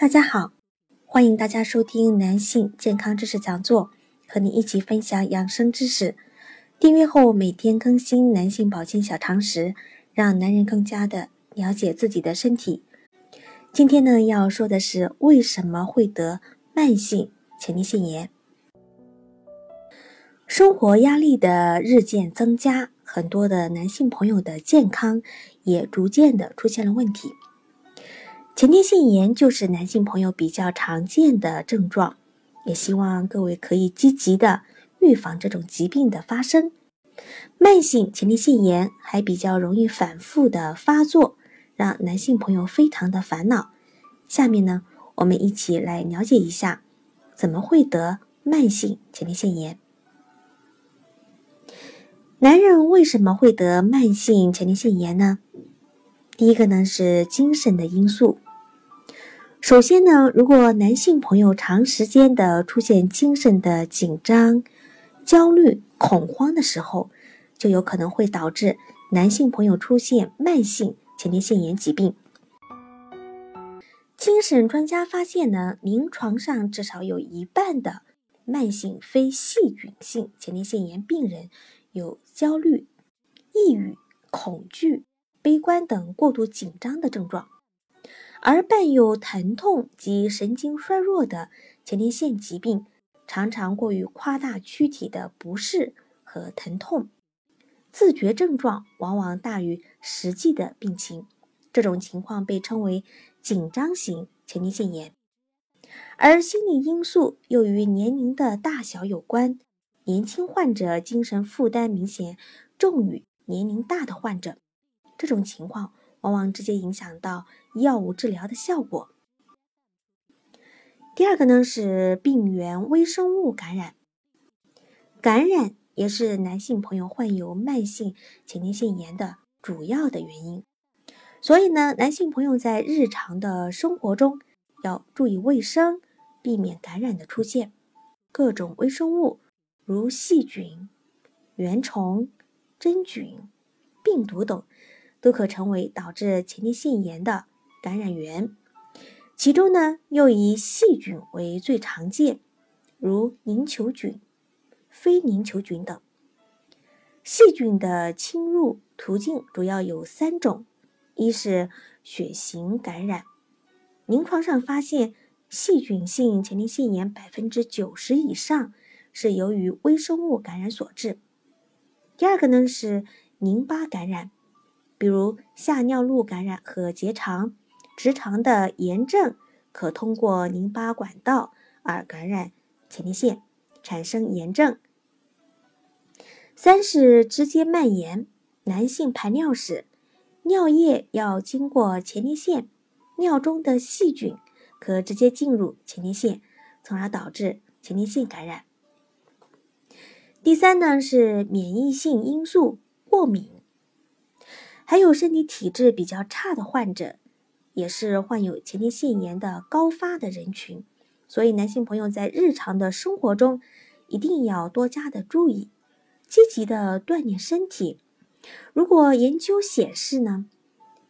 大家好，欢迎大家收听男性健康知识讲座，和你一起分享养生知识。订阅后每天更新男性保健小常识，让男人更加的了解自己的身体。今天呢，要说的是为什么会得慢性前列腺炎？生活压力的日渐增加，很多的男性朋友的健康也逐渐的出现了问题。前列腺炎就是男性朋友比较常见的症状，也希望各位可以积极的预防这种疾病的发生。慢性前列腺炎还比较容易反复的发作，让男性朋友非常的烦恼。下面呢，我们一起来了解一下，怎么会得慢性前列腺炎？男人为什么会得慢性前列腺炎呢？第一个呢是精神的因素。首先呢，如果男性朋友长时间的出现精神的紧张、焦虑、恐慌的时候，就有可能会导致男性朋友出现慢性前列腺炎疾病。精神专家发现呢，临床上至少有一半的慢性非细菌性前列腺炎病人有焦虑、抑郁、恐惧、悲观等过度紧张的症状。而伴有疼痛及神经衰弱的前列腺疾病，常常过于夸大躯体的不适和疼痛，自觉症状往往大于实际的病情。这种情况被称为紧张型前列腺炎。而心理因素又与年龄的大小有关，年轻患者精神负担明显重于年龄大的患者。这种情况。往往直接影响到药物治疗的效果。第二个呢是病原微生物感染，感染也是男性朋友患有慢性前列腺炎的主要的原因。所以呢，男性朋友在日常的生活中要注意卫生，避免感染的出现。各种微生物，如细菌、原虫、真菌、病毒等。都可成为导致前列腺炎的感染源，其中呢又以细菌为最常见，如凝球菌、非凝球菌等。细菌的侵入途径主要有三种：一是血型感染，临床上发现细菌性前列腺炎百分之九十以上是由于微生物感染所致；第二个呢是淋巴感染。比如下尿路感染和结肠、直肠的炎症，可通过淋巴管道而感染前列腺，产生炎症。三是直接蔓延，男性排尿时，尿液要经过前列腺，尿中的细菌可直接进入前列腺，从而导致前列腺感染。第三呢是免疫性因素，过敏。还有身体体质比较差的患者，也是患有前列腺炎的高发的人群，所以男性朋友在日常的生活中一定要多加的注意，积极的锻炼身体。如果研究显示呢，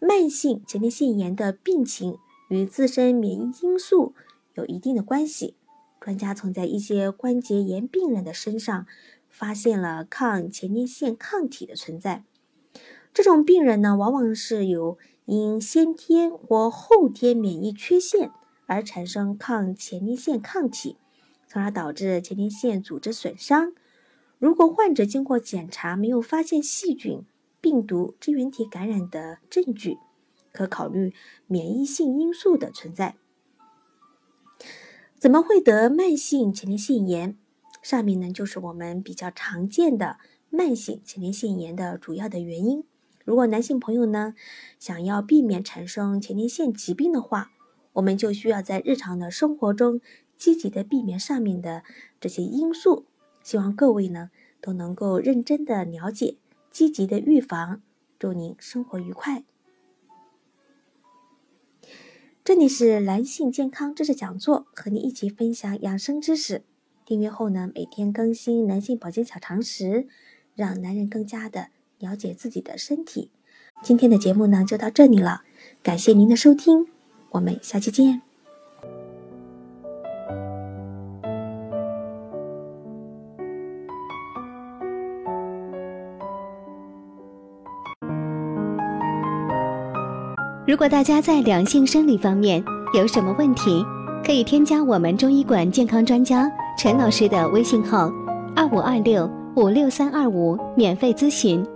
慢性前列腺炎的病情与自身免疫因素有一定的关系，专家曾在一些关节炎病人的身上发现了抗前列腺抗体的存在。这种病人呢，往往是有因先天或后天免疫缺陷而产生抗前列腺抗体，从而导致前列腺组织损伤。如果患者经过检查没有发现细菌、病毒、支原体感染的证据，可考虑免疫性因素的存在。怎么会得慢性前列腺炎？上面呢就是我们比较常见的慢性前列腺炎的主要的原因。如果男性朋友呢想要避免产生前列腺疾病的话，我们就需要在日常的生活中积极的避免上面的这些因素。希望各位呢都能够认真的了解，积极的预防。祝您生活愉快。这里是男性健康知识讲座，和你一起分享养生知识。订阅后呢，每天更新男性保健小常识，让男人更加的了解自己的身体。今天的节目呢就到这里了，感谢您的收听，我们下期见。如果大家在两性生理方面有什么问题，可以添加我们中医馆健康专家陈老师的微信号：二五二六五六三二五，免费咨询。